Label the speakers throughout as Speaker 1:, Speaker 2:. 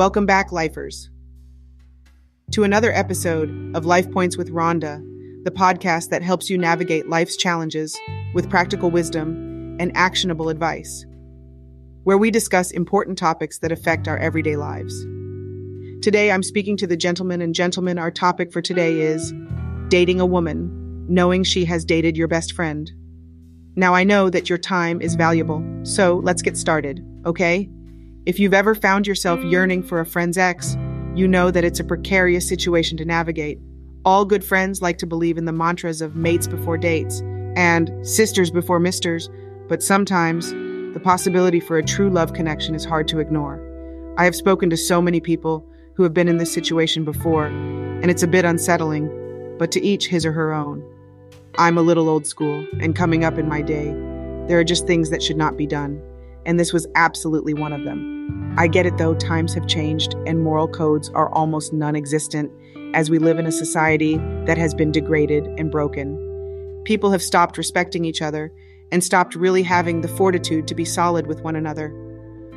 Speaker 1: Welcome back, lifers, to another episode of Life Points with Rhonda, the podcast that helps you navigate life's challenges with practical wisdom and actionable advice, where we discuss important topics that affect our everyday lives. Today, I'm speaking to the gentleman, and gentlemen, our topic for today is dating a woman, knowing she has dated your best friend. Now, I know that your time is valuable, so let's get started, okay? If you've ever found yourself yearning for a friend's ex, you know that it's a precarious situation to navigate. All good friends like to believe in the mantras of mates before dates and sisters before misters, but sometimes the possibility for a true love connection is hard to ignore. I have spoken to so many people who have been in this situation before, and it's a bit unsettling, but to each his or her own. I'm a little old school, and coming up in my day, there are just things that should not be done and this was absolutely one of them. I get it though, times have changed and moral codes are almost non existent as we live in a society that has been degraded and broken. People have stopped respecting each other and stopped really having the fortitude to be solid with one another.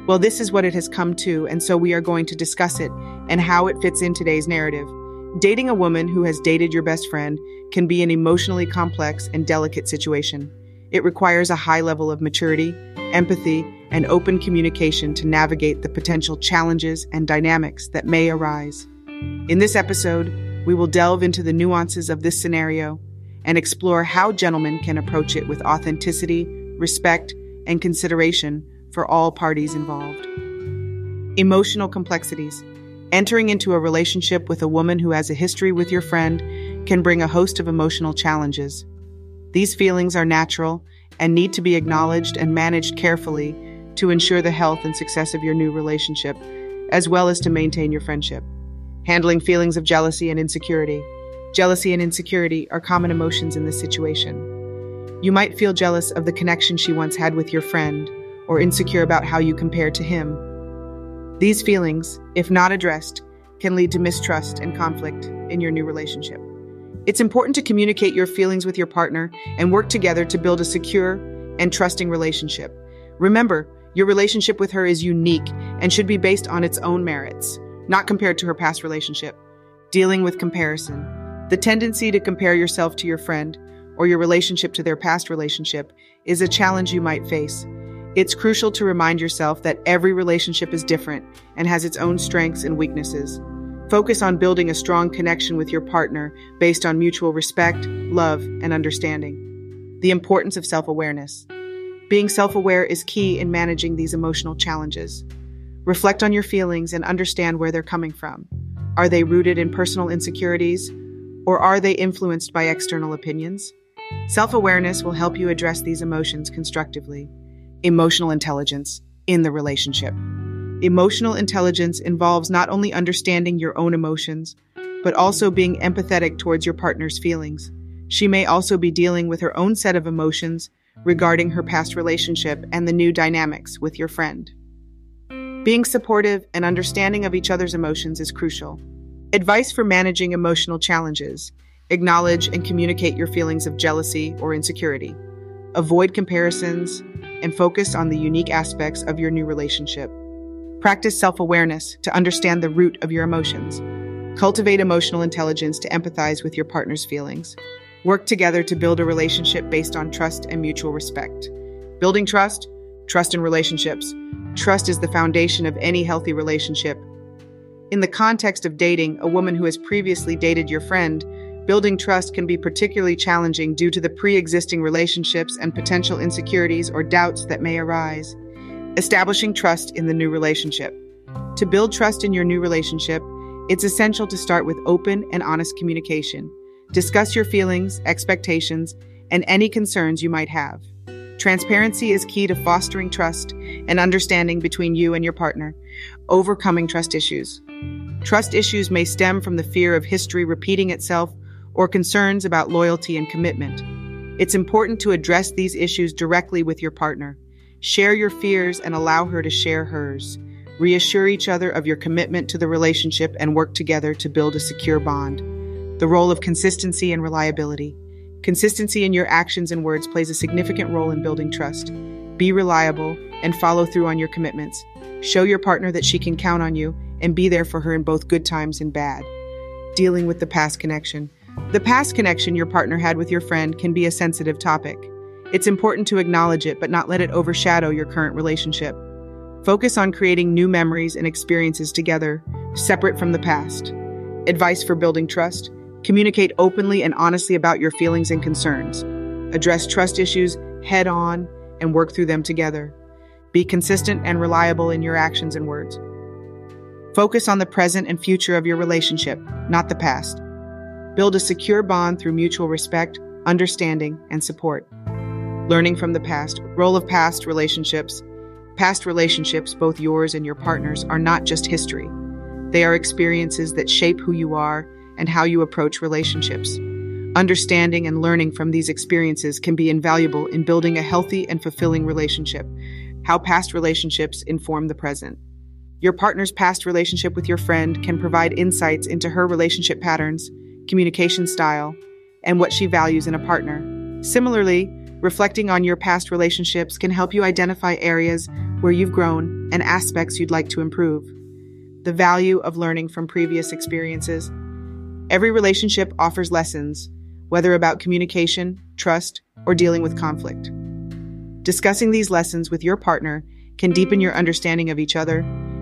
Speaker 1: Well, this is what it has come to, and so we are going to discuss it and how it fits in today's narrative. Dating a woman who has dated your best friend can be an emotionally complex and delicate situation. It requires a high level of maturity, empathy, and open communication to navigate the potential challenges and dynamics that may arise. In this episode, we will delve into the nuances of this scenario and explore how gentlemen can approach it with authenticity, respect, and consideration for all parties involved. Emotional complexities. Entering into a relationship with a woman who has a history with your friend can bring a host of emotional challenges. These feelings are natural and need to be acknowledged and managed carefully to ensure the health and success of your new relationship, as well as to maintain your friendship. Handling feelings of jealousy and insecurity. Jealousy and insecurity are common emotions in this situation. You might feel jealous of the connection she once had with your friend, or insecure about how you compare to him. These feelings, if not addressed, can lead to mistrust and conflict in your new relationship. It's important to communicate your feelings with your partner and work together to build a secure and trusting relationship. Remember, your relationship with her is unique and should be based on its own merits, not compared to her past relationship. Dealing with comparison. The tendency to compare yourself to your friend or your relationship to their past relationship is a challenge you might face. It's crucial to remind yourself that every relationship is different and has its own strengths and weaknesses. Focus on building a strong connection with your partner based on mutual respect, love, and understanding. The importance of self awareness. Being self aware is key in managing these emotional challenges. Reflect on your feelings and understand where they're coming from. Are they rooted in personal insecurities, or are they influenced by external opinions? Self awareness will help you address these emotions constructively. Emotional intelligence in the relationship. Emotional intelligence involves not only understanding your own emotions, but also being empathetic towards your partner's feelings. She may also be dealing with her own set of emotions regarding her past relationship and the new dynamics with your friend. Being supportive and understanding of each other's emotions is crucial. Advice for managing emotional challenges acknowledge and communicate your feelings of jealousy or insecurity. Avoid comparisons and focus on the unique aspects of your new relationship. Practice self awareness to understand the root of your emotions. Cultivate emotional intelligence to empathize with your partner's feelings. Work together to build a relationship based on trust and mutual respect. Building trust, trust in relationships. Trust is the foundation of any healthy relationship. In the context of dating a woman who has previously dated your friend, building trust can be particularly challenging due to the pre existing relationships and potential insecurities or doubts that may arise. Establishing trust in the new relationship. To build trust in your new relationship, it's essential to start with open and honest communication. Discuss your feelings, expectations, and any concerns you might have. Transparency is key to fostering trust and understanding between you and your partner, overcoming trust issues. Trust issues may stem from the fear of history repeating itself or concerns about loyalty and commitment. It's important to address these issues directly with your partner. Share your fears and allow her to share hers. Reassure each other of your commitment to the relationship and work together to build a secure bond. The role of consistency and reliability. Consistency in your actions and words plays a significant role in building trust. Be reliable and follow through on your commitments. Show your partner that she can count on you and be there for her in both good times and bad. Dealing with the past connection. The past connection your partner had with your friend can be a sensitive topic. It's important to acknowledge it, but not let it overshadow your current relationship. Focus on creating new memories and experiences together, separate from the past. Advice for building trust communicate openly and honestly about your feelings and concerns. Address trust issues head on and work through them together. Be consistent and reliable in your actions and words. Focus on the present and future of your relationship, not the past. Build a secure bond through mutual respect, understanding, and support. Learning from the past, role of past relationships. Past relationships, both yours and your partner's, are not just history. They are experiences that shape who you are and how you approach relationships. Understanding and learning from these experiences can be invaluable in building a healthy and fulfilling relationship. How past relationships inform the present. Your partner's past relationship with your friend can provide insights into her relationship patterns, communication style, and what she values in a partner. Similarly, reflecting on your past relationships can help you identify areas where you've grown and aspects you'd like to improve. The value of learning from previous experiences. Every relationship offers lessons, whether about communication, trust, or dealing with conflict. Discussing these lessons with your partner can deepen your understanding of each other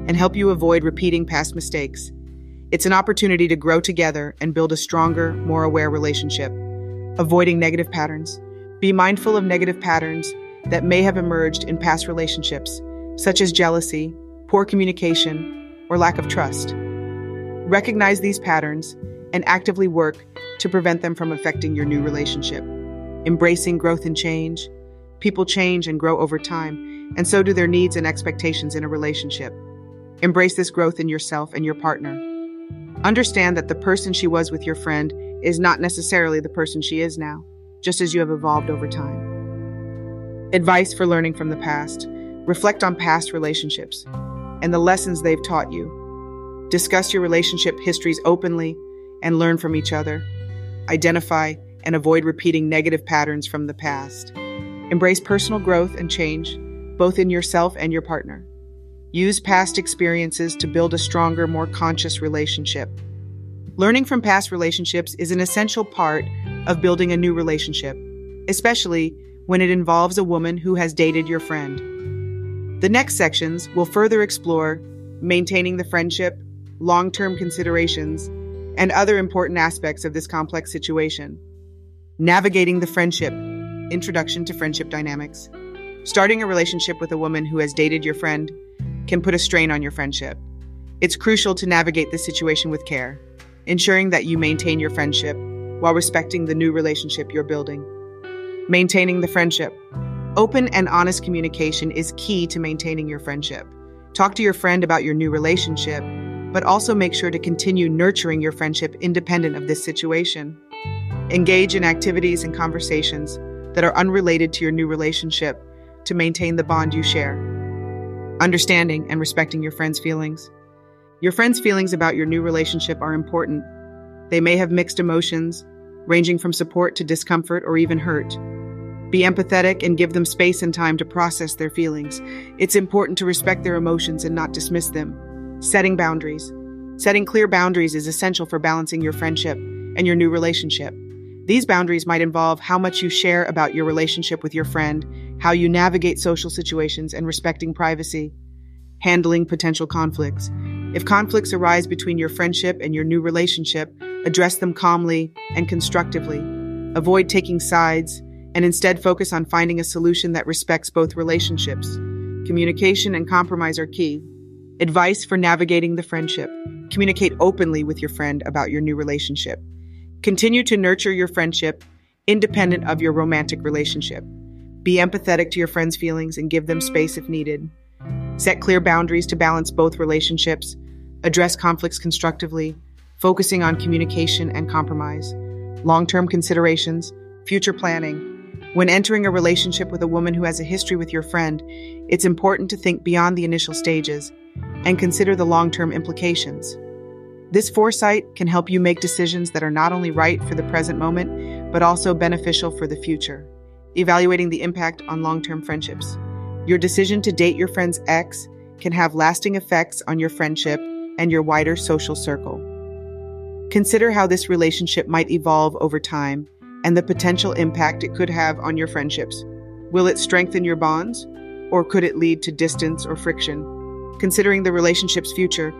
Speaker 1: and help you avoid repeating past mistakes. It's an opportunity to grow together and build a stronger, more aware relationship. Avoiding negative patterns. Be mindful of negative patterns that may have emerged in past relationships, such as jealousy, poor communication, or lack of trust. Recognize these patterns and actively work to prevent them from affecting your new relationship. Embracing growth and change. People change and grow over time, and so do their needs and expectations in a relationship. Embrace this growth in yourself and your partner. Understand that the person she was with your friend is not necessarily the person she is now, just as you have evolved over time. Advice for learning from the past reflect on past relationships and the lessons they've taught you. Discuss your relationship histories openly and learn from each other. Identify and avoid repeating negative patterns from the past. Embrace personal growth and change, both in yourself and your partner. Use past experiences to build a stronger, more conscious relationship. Learning from past relationships is an essential part of building a new relationship, especially when it involves a woman who has dated your friend. The next sections will further explore maintaining the friendship, long term considerations, and other important aspects of this complex situation. Navigating the friendship, introduction to friendship dynamics. Starting a relationship with a woman who has dated your friend can put a strain on your friendship. It's crucial to navigate this situation with care, ensuring that you maintain your friendship while respecting the new relationship you're building. Maintaining the friendship. Open and honest communication is key to maintaining your friendship. Talk to your friend about your new relationship but also make sure to continue nurturing your friendship independent of this situation. Engage in activities and conversations that are unrelated to your new relationship to maintain the bond you share. Understanding and respecting your friend's feelings. Your friend's feelings about your new relationship are important. They may have mixed emotions, ranging from support to discomfort or even hurt. Be empathetic and give them space and time to process their feelings. It's important to respect their emotions and not dismiss them. Setting boundaries. Setting clear boundaries is essential for balancing your friendship and your new relationship. These boundaries might involve how much you share about your relationship with your friend, how you navigate social situations, and respecting privacy. Handling potential conflicts. If conflicts arise between your friendship and your new relationship, address them calmly and constructively. Avoid taking sides and instead focus on finding a solution that respects both relationships. Communication and compromise are key. Advice for navigating the friendship. Communicate openly with your friend about your new relationship. Continue to nurture your friendship independent of your romantic relationship. Be empathetic to your friend's feelings and give them space if needed. Set clear boundaries to balance both relationships. Address conflicts constructively, focusing on communication and compromise. Long term considerations, future planning. When entering a relationship with a woman who has a history with your friend, it's important to think beyond the initial stages and consider the long term implications. This foresight can help you make decisions that are not only right for the present moment, but also beneficial for the future. Evaluating the impact on long term friendships. Your decision to date your friend's ex can have lasting effects on your friendship and your wider social circle. Consider how this relationship might evolve over time and the potential impact it could have on your friendships. Will it strengthen your bonds, or could it lead to distance or friction? Considering the relationship's future,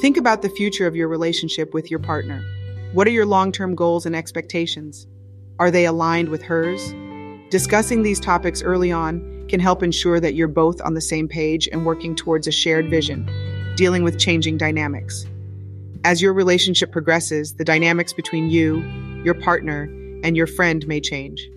Speaker 1: think about the future of your relationship with your partner. What are your long term goals and expectations? Are they aligned with hers? Discussing these topics early on can help ensure that you're both on the same page and working towards a shared vision, dealing with changing dynamics. As your relationship progresses, the dynamics between you, your partner, and your friend may change.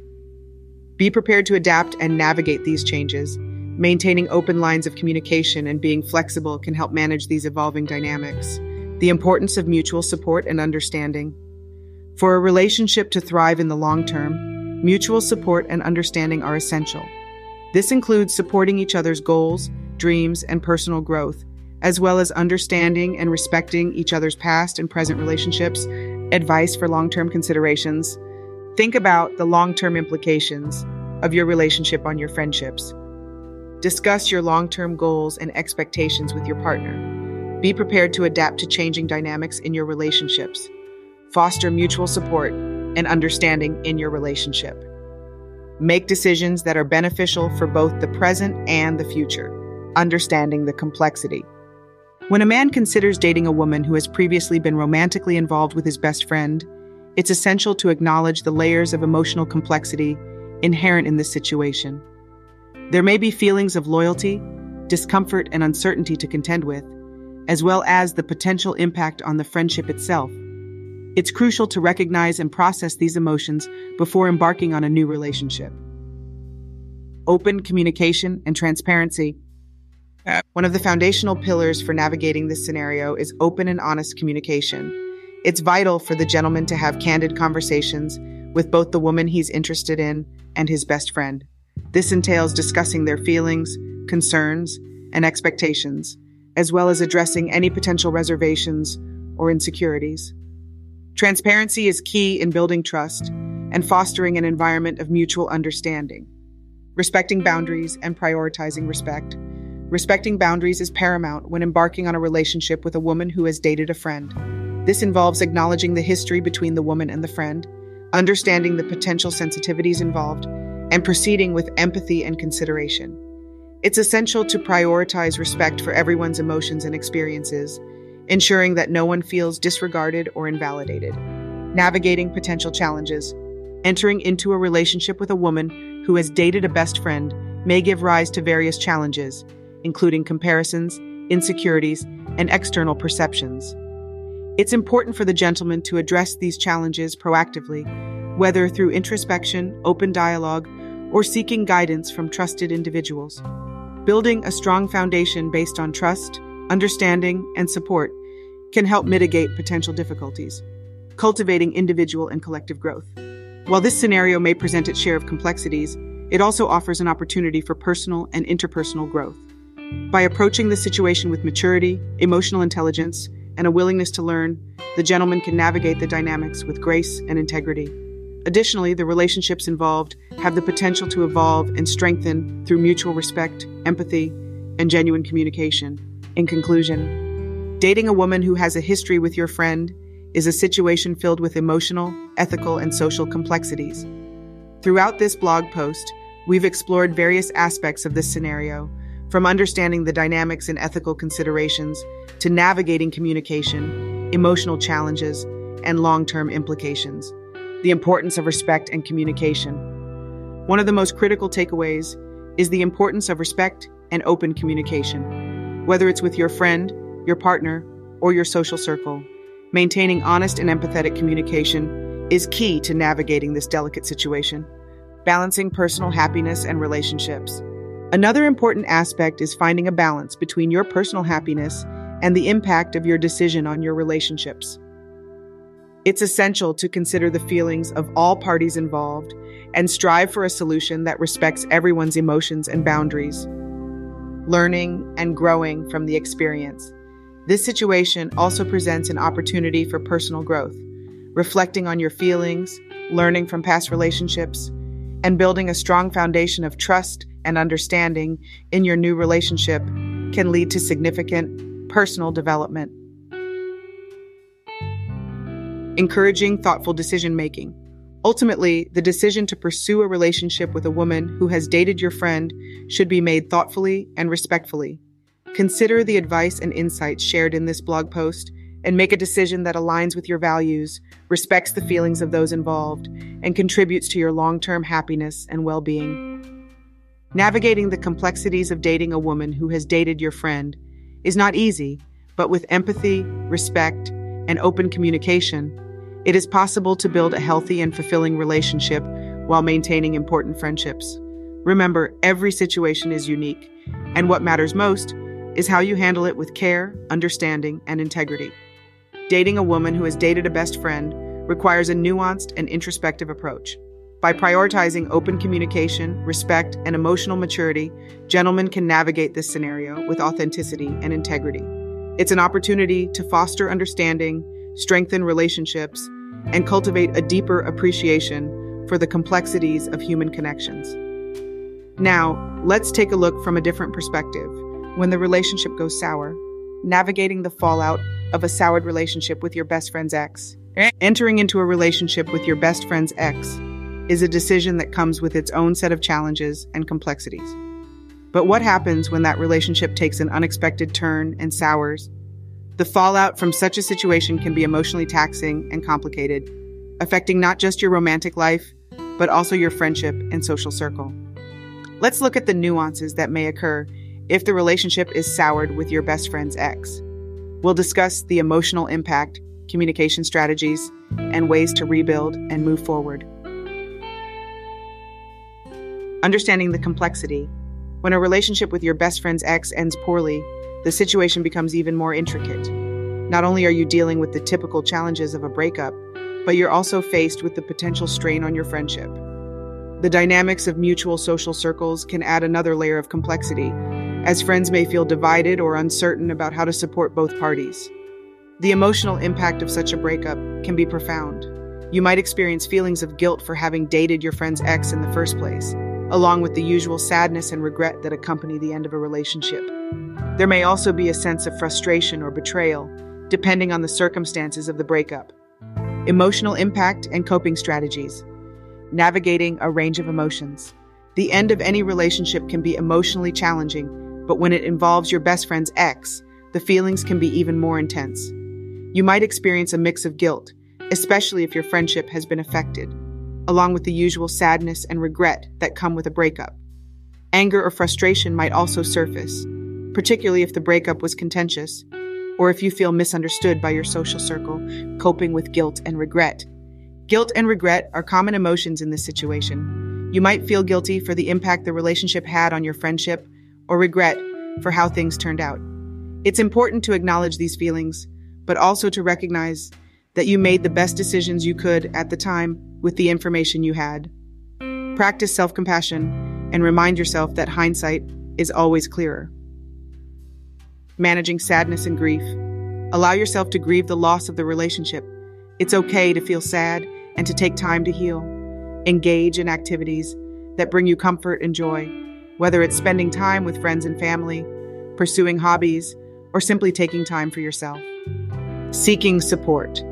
Speaker 1: Be prepared to adapt and navigate these changes. Maintaining open lines of communication and being flexible can help manage these evolving dynamics. The importance of mutual support and understanding. For a relationship to thrive in the long term, mutual support and understanding are essential. This includes supporting each other's goals, dreams, and personal growth, as well as understanding and respecting each other's past and present relationships, advice for long term considerations. Think about the long term implications of your relationship on your friendships. Discuss your long term goals and expectations with your partner. Be prepared to adapt to changing dynamics in your relationships. Foster mutual support and understanding in your relationship. Make decisions that are beneficial for both the present and the future, understanding the complexity. When a man considers dating a woman who has previously been romantically involved with his best friend, it's essential to acknowledge the layers of emotional complexity inherent in this situation. There may be feelings of loyalty, discomfort, and uncertainty to contend with, as well as the potential impact on the friendship itself. It's crucial to recognize and process these emotions before embarking on a new relationship. Open communication and transparency. Uh, one of the foundational pillars for navigating this scenario is open and honest communication. It's vital for the gentleman to have candid conversations with both the woman he's interested in and his best friend. This entails discussing their feelings, concerns, and expectations, as well as addressing any potential reservations or insecurities. Transparency is key in building trust and fostering an environment of mutual understanding. Respecting boundaries and prioritizing respect. Respecting boundaries is paramount when embarking on a relationship with a woman who has dated a friend. This involves acknowledging the history between the woman and the friend, understanding the potential sensitivities involved, and proceeding with empathy and consideration. It's essential to prioritize respect for everyone's emotions and experiences, ensuring that no one feels disregarded or invalidated. Navigating potential challenges. Entering into a relationship with a woman who has dated a best friend may give rise to various challenges, including comparisons, insecurities, and external perceptions. It's important for the gentleman to address these challenges proactively, whether through introspection, open dialogue, or seeking guidance from trusted individuals. Building a strong foundation based on trust, understanding, and support can help mitigate potential difficulties, cultivating individual and collective growth. While this scenario may present its share of complexities, it also offers an opportunity for personal and interpersonal growth. By approaching the situation with maturity, emotional intelligence, and a willingness to learn, the gentleman can navigate the dynamics with grace and integrity. Additionally, the relationships involved have the potential to evolve and strengthen through mutual respect, empathy, and genuine communication. In conclusion, dating a woman who has a history with your friend is a situation filled with emotional, ethical, and social complexities. Throughout this blog post, we've explored various aspects of this scenario from understanding the dynamics and ethical considerations to navigating communication, emotional challenges, and long term implications. The importance of respect and communication. One of the most critical takeaways is the importance of respect and open communication. Whether it's with your friend, your partner, or your social circle, maintaining honest and empathetic communication is key to navigating this delicate situation, balancing personal happiness and relationships. Another important aspect is finding a balance between your personal happiness and the impact of your decision on your relationships. It's essential to consider the feelings of all parties involved and strive for a solution that respects everyone's emotions and boundaries, learning and growing from the experience. This situation also presents an opportunity for personal growth, reflecting on your feelings, learning from past relationships, and building a strong foundation of trust and understanding in your new relationship can lead to significant personal development. encouraging thoughtful decision making. Ultimately, the decision to pursue a relationship with a woman who has dated your friend should be made thoughtfully and respectfully. Consider the advice and insights shared in this blog post and make a decision that aligns with your values, respects the feelings of those involved, and contributes to your long term happiness and well being. Navigating the complexities of dating a woman who has dated your friend is not easy, but with empathy, respect, and open communication, it is possible to build a healthy and fulfilling relationship while maintaining important friendships. Remember, every situation is unique, and what matters most is how you handle it with care, understanding, and integrity. Dating a woman who has dated a best friend requires a nuanced and introspective approach. By prioritizing open communication, respect, and emotional maturity, gentlemen can navigate this scenario with authenticity and integrity. It's an opportunity to foster understanding, strengthen relationships, and cultivate a deeper appreciation for the complexities of human connections. Now, let's take a look from a different perspective. When the relationship goes sour, navigating the fallout of a soured relationship with your best friend's ex. Entering into a relationship with your best friend's ex is a decision that comes with its own set of challenges and complexities. But what happens when that relationship takes an unexpected turn and sours? The fallout from such a situation can be emotionally taxing and complicated, affecting not just your romantic life, but also your friendship and social circle. Let's look at the nuances that may occur if the relationship is soured with your best friend's ex. We'll discuss the emotional impact, communication strategies, and ways to rebuild and move forward. Understanding the complexity. When a relationship with your best friend's ex ends poorly, the situation becomes even more intricate. Not only are you dealing with the typical challenges of a breakup, but you're also faced with the potential strain on your friendship. The dynamics of mutual social circles can add another layer of complexity, as friends may feel divided or uncertain about how to support both parties. The emotional impact of such a breakup can be profound. You might experience feelings of guilt for having dated your friend's ex in the first place, along with the usual sadness and regret that accompany the end of a relationship. There may also be a sense of frustration or betrayal, depending on the circumstances of the breakup. Emotional impact and coping strategies. Navigating a range of emotions. The end of any relationship can be emotionally challenging but when it involves your best friend's ex, the feelings can be even more intense. You might experience a mix of guilt, especially if your friendship has been affected, along with the usual sadness and regret that come with a breakup. Anger or frustration might also surface, particularly if the breakup was contentious, or if you feel misunderstood by your social circle, coping with guilt and regret. Guilt and regret are common emotions in this situation. You might feel guilty for the impact the relationship had on your friendship or regret for how things turned out. It's important to acknowledge these feelings, but also to recognize that you made the best decisions you could at the time with the information you had. Practice self compassion and remind yourself that hindsight is always clearer. Managing sadness and grief. Allow yourself to grieve the loss of the relationship. It's okay to feel sad and to take time to heal. Engage in activities that bring you comfort and joy whether it's spending time with friends and family, pursuing hobbies, or simply taking time for yourself. Seeking support.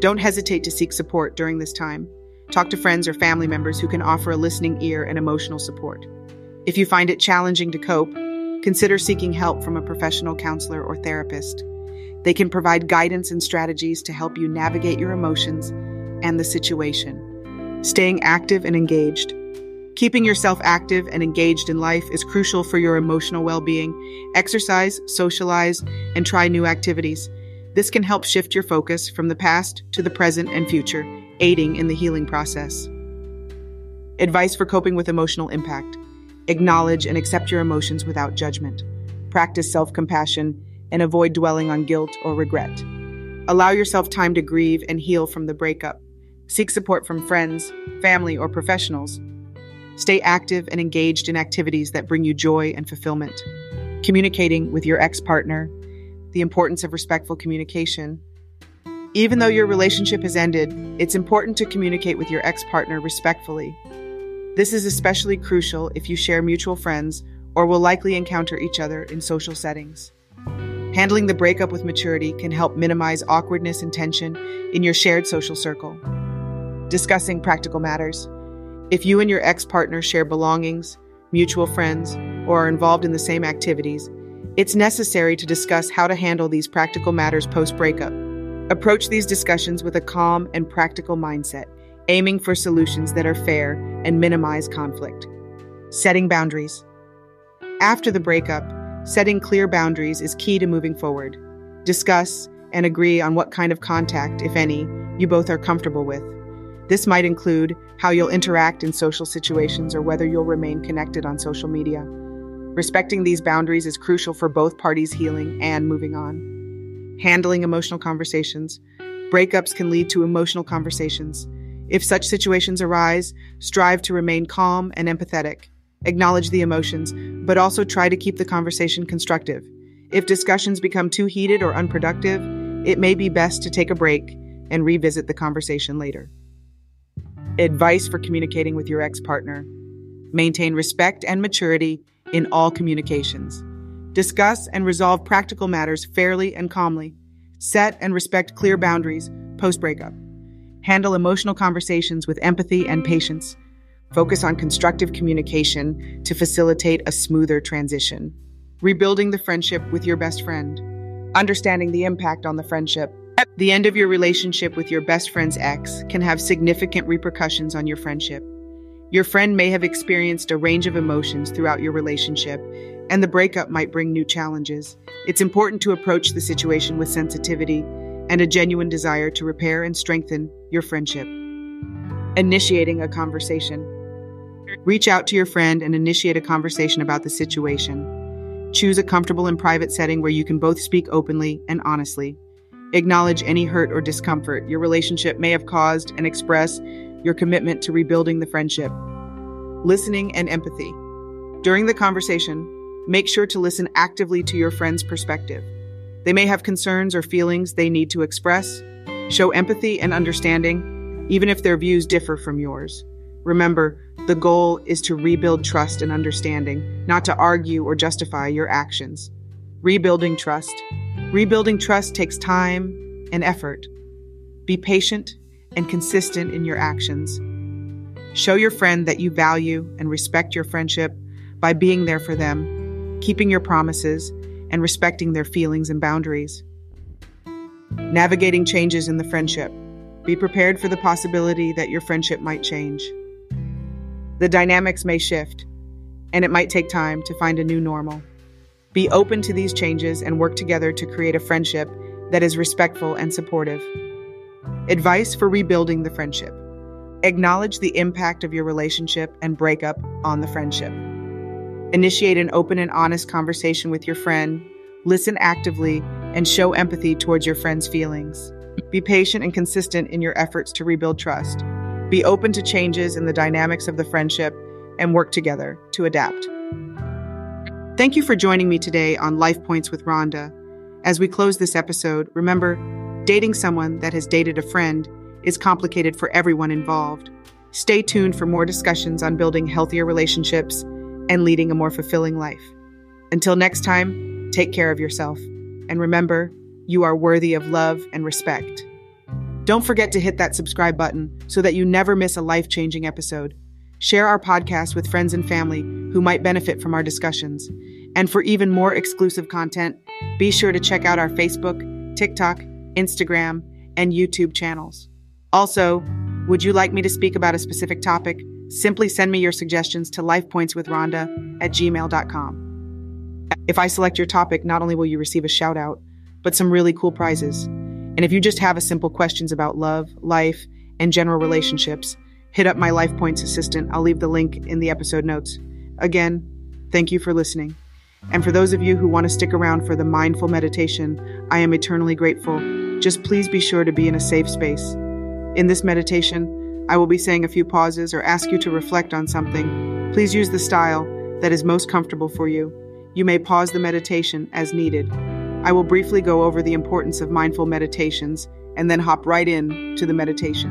Speaker 1: Don't hesitate to seek support during this time. Talk to friends or family members who can offer a listening ear and emotional support. If you find it challenging to cope, consider seeking help from a professional counselor or therapist. They can provide guidance and strategies to help you navigate your emotions and the situation. Staying active and engaged. Keeping yourself active and engaged in life is crucial for your emotional well being. Exercise, socialize, and try new activities. This can help shift your focus from the past to the present and future, aiding in the healing process. Advice for coping with emotional impact Acknowledge and accept your emotions without judgment. Practice self compassion and avoid dwelling on guilt or regret. Allow yourself time to grieve and heal from the breakup. Seek support from friends, family, or professionals Stay active and engaged in activities that bring you joy and fulfillment. Communicating with your ex partner, the importance of respectful communication. Even though your relationship has ended, it's important to communicate with your ex partner respectfully. This is especially crucial if you share mutual friends or will likely encounter each other in social settings. Handling the breakup with maturity can help minimize awkwardness and tension in your shared social circle. Discussing practical matters. If you and your ex partner share belongings, mutual friends, or are involved in the same activities, it's necessary to discuss how to handle these practical matters post breakup. Approach these discussions with a calm and practical mindset, aiming for solutions that are fair and minimize conflict. Setting boundaries. After the breakup, Setting clear boundaries is key to moving forward. Discuss and agree on what kind of contact, if any, you both are comfortable with. This might include how you'll interact in social situations or whether you'll remain connected on social media. Respecting these boundaries is crucial for both parties' healing and moving on. Handling emotional conversations. Breakups can lead to emotional conversations. If such situations arise, strive to remain calm and empathetic. Acknowledge the emotions, but also try to keep the conversation constructive. If discussions become too heated or unproductive, it may be best to take a break and revisit the conversation later. Advice for communicating with your ex partner maintain respect and maturity in all communications. Discuss and resolve practical matters fairly and calmly. Set and respect clear boundaries post breakup. Handle emotional conversations with empathy and patience. Focus on constructive communication to facilitate a smoother transition. Rebuilding the friendship with your best friend. Understanding the impact on the friendship. The end of your relationship with your best friend's ex can have significant repercussions on your friendship. Your friend may have experienced a range of emotions throughout your relationship, and the breakup might bring new challenges. It's important to approach the situation with sensitivity and a genuine desire to repair and strengthen your friendship. Initiating a conversation. Reach out to your friend and initiate a conversation about the situation. Choose a comfortable and private setting where you can both speak openly and honestly. Acknowledge any hurt or discomfort your relationship may have caused and express your commitment to rebuilding the friendship. Listening and empathy. During the conversation, make sure to listen actively to your friend's perspective. They may have concerns or feelings they need to express. Show empathy and understanding, even if their views differ from yours. Remember, the goal is to rebuild trust and understanding, not to argue or justify your actions. Rebuilding trust. Rebuilding trust takes time and effort. Be patient and consistent in your actions. Show your friend that you value and respect your friendship by being there for them, keeping your promises, and respecting their feelings and boundaries. Navigating changes in the friendship. Be prepared for the possibility that your friendship might change. The dynamics may shift, and it might take time to find a new normal. Be open to these changes and work together to create a friendship that is respectful and supportive. Advice for rebuilding the friendship Acknowledge the impact of your relationship and breakup on the friendship. Initiate an open and honest conversation with your friend. Listen actively and show empathy towards your friend's feelings. Be patient and consistent in your efforts to rebuild trust. Be open to changes in the dynamics of the friendship and work together to adapt. Thank you for joining me today on Life Points with Rhonda. As we close this episode, remember dating someone that has dated a friend is complicated for everyone involved. Stay tuned for more discussions on building healthier relationships and leading a more fulfilling life. Until next time, take care of yourself. And remember, you are worthy of love and respect. Don't forget to hit that subscribe button so that you never miss a life changing episode. Share our podcast with friends and family who might benefit from our discussions. And for even more exclusive content, be sure to check out our Facebook, TikTok, Instagram, and YouTube channels. Also, would you like me to speak about a specific topic? Simply send me your suggestions to lifepointswithrhonda at gmail.com. If I select your topic, not only will you receive a shout out, but some really cool prizes. And if you just have a simple questions about love, life, and general relationships, hit up my Life Points assistant. I'll leave the link in the episode notes. Again, thank you for listening. And for those of you who want to stick around for the mindful meditation, I am eternally grateful. Just please be sure to be in a safe space. In this meditation, I will be saying a few pauses or ask you to reflect on something. Please use the style that is most comfortable for you. You may pause the meditation as needed. I will briefly go over the importance of mindful meditations and then hop right in to the meditation.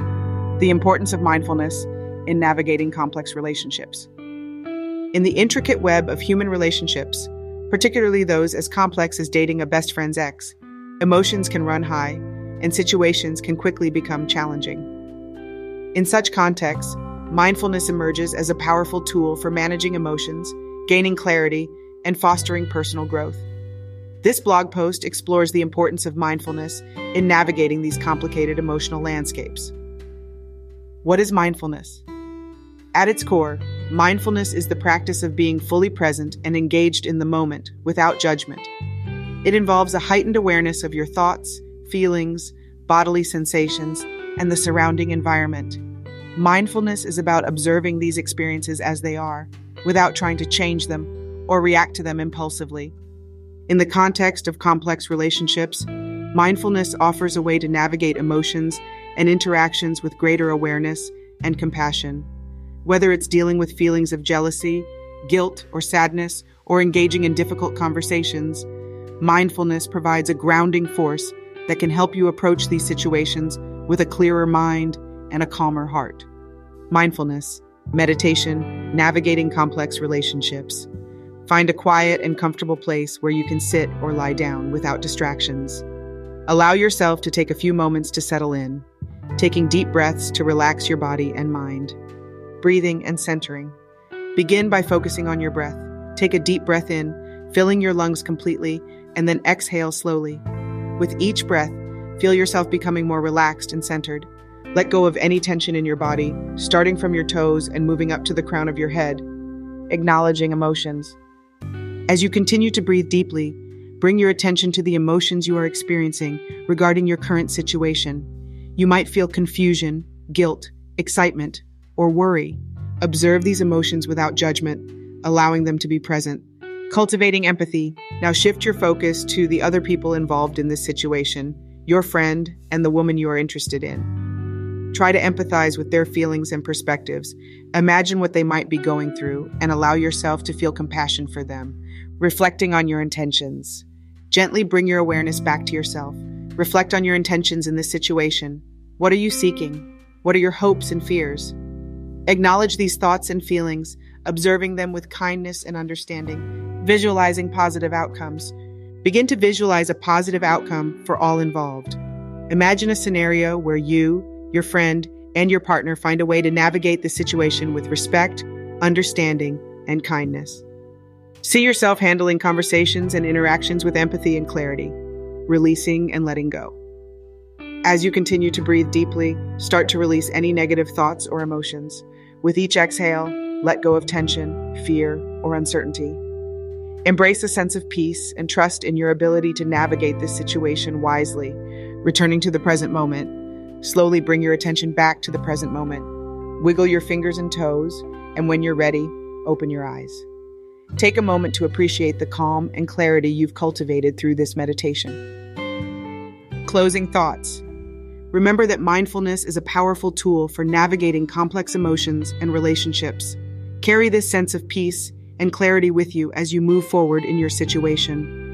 Speaker 1: The importance of mindfulness in navigating complex relationships. In the intricate web of human relationships, particularly those as complex as dating a best friend's ex. Emotions can run high, and situations can quickly become challenging. In such contexts, mindfulness emerges as a powerful tool for managing emotions, gaining clarity, and fostering personal growth. This blog post explores the importance of mindfulness in navigating these complicated emotional landscapes. What is mindfulness? At its core, mindfulness is the practice of being fully present and engaged in the moment without judgment. It involves a heightened awareness of your thoughts, feelings, bodily sensations, and the surrounding environment. Mindfulness is about observing these experiences as they are, without trying to change them or react to them impulsively. In the context of complex relationships, mindfulness offers a way to navigate emotions and interactions with greater awareness and compassion. Whether it's dealing with feelings of jealousy, guilt, or sadness, or engaging in difficult conversations, mindfulness provides a grounding force that can help you approach these situations with a clearer mind and a calmer heart. Mindfulness, meditation, navigating complex relationships. Find a quiet and comfortable place where you can sit or lie down without distractions. Allow yourself to take a few moments to settle in, taking deep breaths to relax your body and mind. Breathing and centering. Begin by focusing on your breath. Take a deep breath in, filling your lungs completely, and then exhale slowly. With each breath, feel yourself becoming more relaxed and centered. Let go of any tension in your body, starting from your toes and moving up to the crown of your head, acknowledging emotions. As you continue to breathe deeply, bring your attention to the emotions you are experiencing regarding your current situation. You might feel confusion, guilt, excitement, or worry. Observe these emotions without judgment, allowing them to be present. Cultivating empathy. Now shift your focus to the other people involved in this situation, your friend, and the woman you are interested in. Try to empathize with their feelings and perspectives. Imagine what they might be going through and allow yourself to feel compassion for them reflecting on your intentions. Gently bring your awareness back to yourself. Reflect on your intentions in this situation. What are you seeking? What are your hopes and fears? Acknowledge these thoughts and feelings, observing them with kindness and understanding, visualizing positive outcomes. Begin to visualize a positive outcome for all involved. Imagine a scenario where you, your friend, and your partner find a way to navigate the situation with respect, understanding, and kindness. See yourself handling conversations and interactions with empathy and clarity, releasing and letting go. As you continue to breathe deeply, start to release any negative thoughts or emotions. With each exhale, let go of tension, fear, or uncertainty. Embrace a sense of peace and trust in your ability to navigate this situation wisely, returning to the present moment. Slowly bring your attention back to the present moment. Wiggle your fingers and toes, and when you're ready, open your eyes. Take a moment to appreciate the calm and clarity you've cultivated through this meditation. Closing thoughts. Remember that mindfulness is a powerful tool for navigating complex emotions and relationships. Carry this sense of peace and clarity with you as you move forward in your situation.